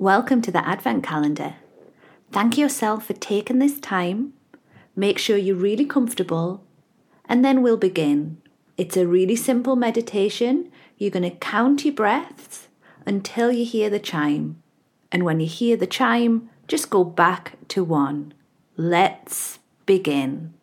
Welcome to the Advent calendar. Thank yourself for taking this time. Make sure you're really comfortable, and then we'll begin. It's a really simple meditation. You're going to count your breaths until you hear the chime. And when you hear the chime, just go back to one. Let's begin.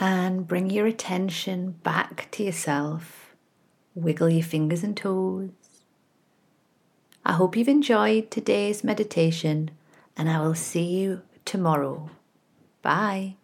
And bring your attention back to yourself. Wiggle your fingers and toes. I hope you've enjoyed today's meditation, and I will see you tomorrow. Bye.